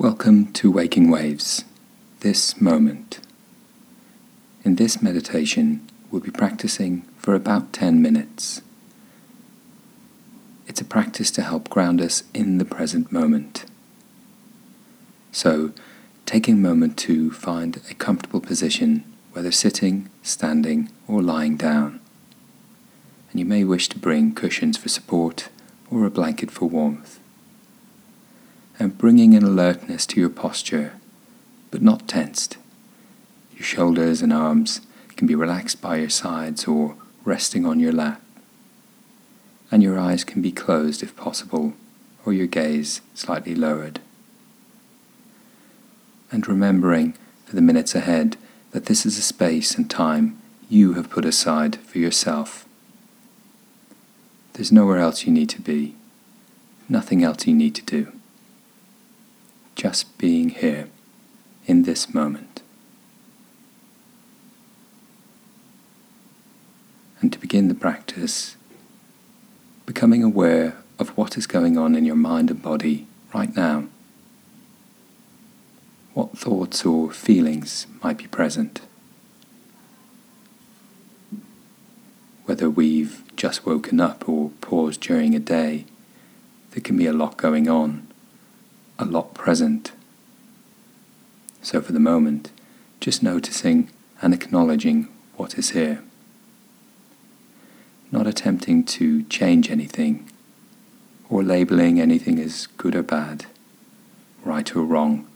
Welcome to Waking Waves, this moment. In this meditation, we'll be practicing for about 10 minutes. It's a practice to help ground us in the present moment. So, taking a moment to find a comfortable position, whether sitting, standing, or lying down. And you may wish to bring cushions for support or a blanket for warmth and bringing an alertness to your posture, but not tensed. Your shoulders and arms can be relaxed by your sides or resting on your lap. And your eyes can be closed if possible, or your gaze slightly lowered. And remembering for the minutes ahead that this is a space and time you have put aside for yourself. There's nowhere else you need to be, nothing else you need to do just being here in this moment. And to begin the practice, becoming aware of what is going on in your mind and body right now. What thoughts or feelings might be present? Whether we've just woken up or paused during a day, there can be a lot going on a lot present. So, for the moment, just noticing and acknowledging what is here. Not attempting to change anything or labeling anything as good or bad, right or wrong.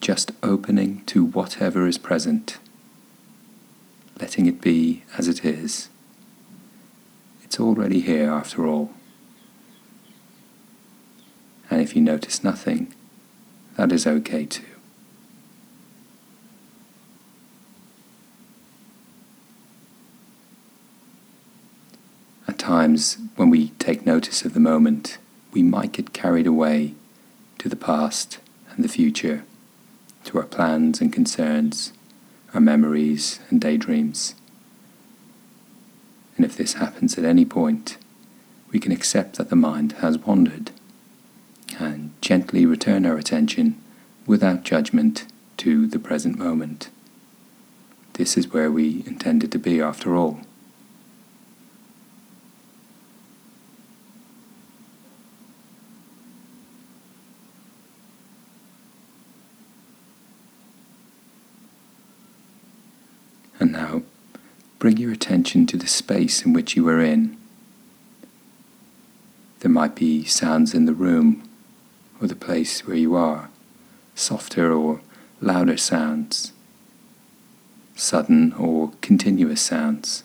Just opening to whatever is present, letting it be as it is. It's already here after all. And if you notice nothing, that is okay too. At times, when we take notice of the moment, we might get carried away to the past and the future, to our plans and concerns, our memories and daydreams. And if this happens at any point, we can accept that the mind has wandered and gently return our attention without judgment to the present moment. This is where we intended to be after all. And now, bring your attention to the space in which you are in. There might be sounds in the room place where you are, softer or louder sounds, sudden or continuous sounds,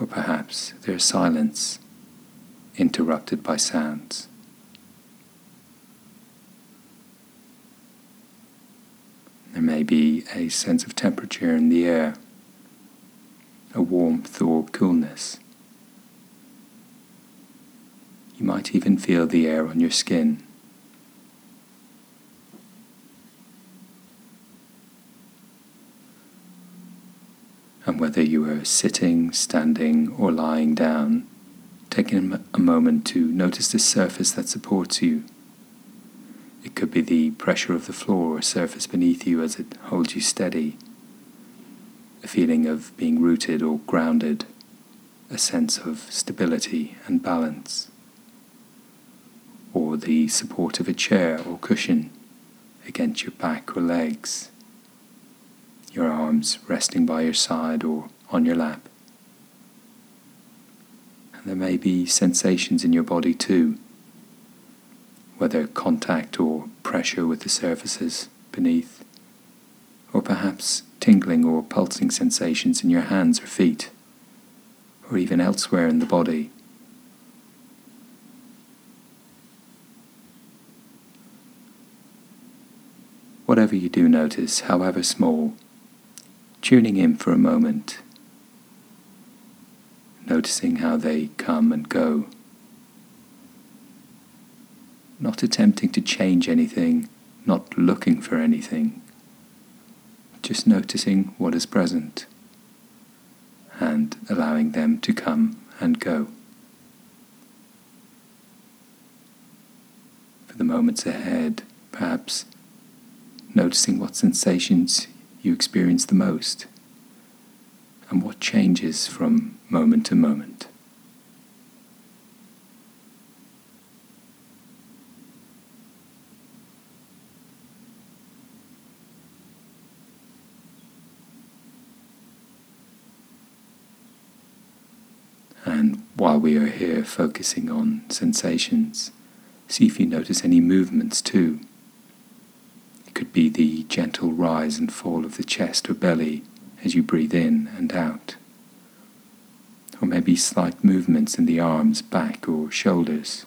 or perhaps there's silence interrupted by sounds. There may be a sense of temperature in the air, a warmth or coolness. You might even feel the air on your skin. And whether you are sitting, standing, or lying down, taking a moment to notice the surface that supports you. It could be the pressure of the floor or surface beneath you as it holds you steady, a feeling of being rooted or grounded, a sense of stability and balance, or the support of a chair or cushion against your back or legs your arms resting by your side or on your lap. And there may be sensations in your body too, whether contact or pressure with the surfaces beneath, or perhaps tingling or pulsing sensations in your hands or feet, or even elsewhere in the body. Whatever you do notice, however small, tuning in for a moment, noticing how they come and go, not attempting to change anything, not looking for anything, just noticing what is present and allowing them to come and go. For the moments ahead, perhaps noticing what sensations you experience the most and what changes from moment to moment. And while we are here focusing on sensations, see if you notice any movements too. Could be the gentle rise and fall of the chest or belly as you breathe in and out. Or maybe slight movements in the arms, back, or shoulders.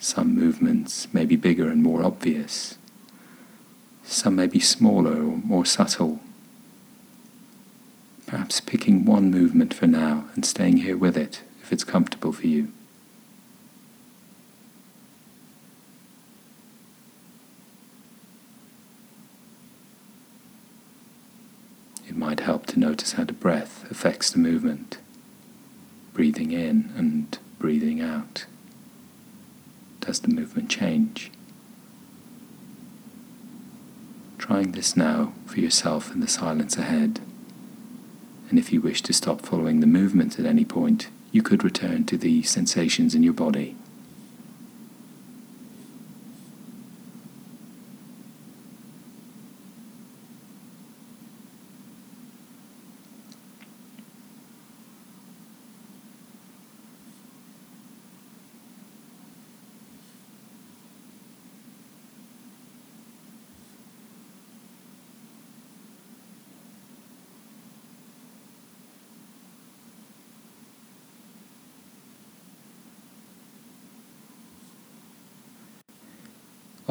Some movements may be bigger and more obvious. Some may be smaller or more subtle Perhaps picking one movement for now and staying here with it if it's comfortable for you. Might help to notice how the breath affects the movement, breathing in and breathing out. Does the movement change? Trying this now for yourself in the silence ahead and if you wish to stop following the movement at any point, you could return to the sensations in your body.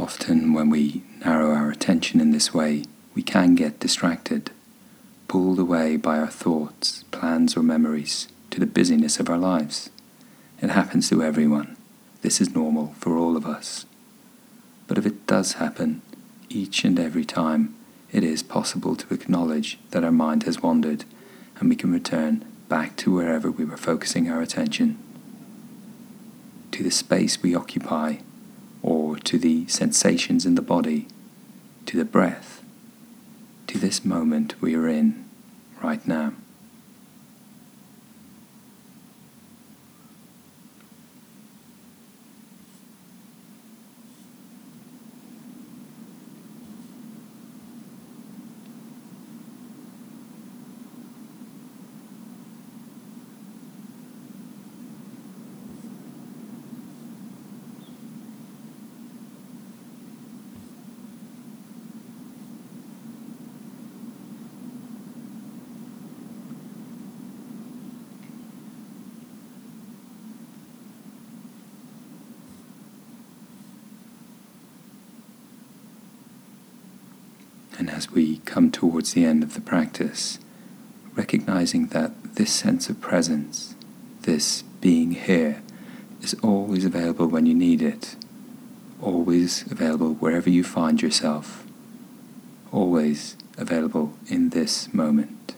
Often, when we narrow our attention in this way, we can get distracted, pulled away by our thoughts, plans, or memories to the busyness of our lives. It happens to everyone. This is normal for all of us. But if it does happen, each and every time, it is possible to acknowledge that our mind has wandered and we can return back to wherever we were focusing our attention, to the space we occupy to the sensations in the body, to the breath, to this moment we are in right now. And as we come towards the end of the practice, recognizing that this sense of presence, this being here, is always available when you need it, always available wherever you find yourself, always available in this moment.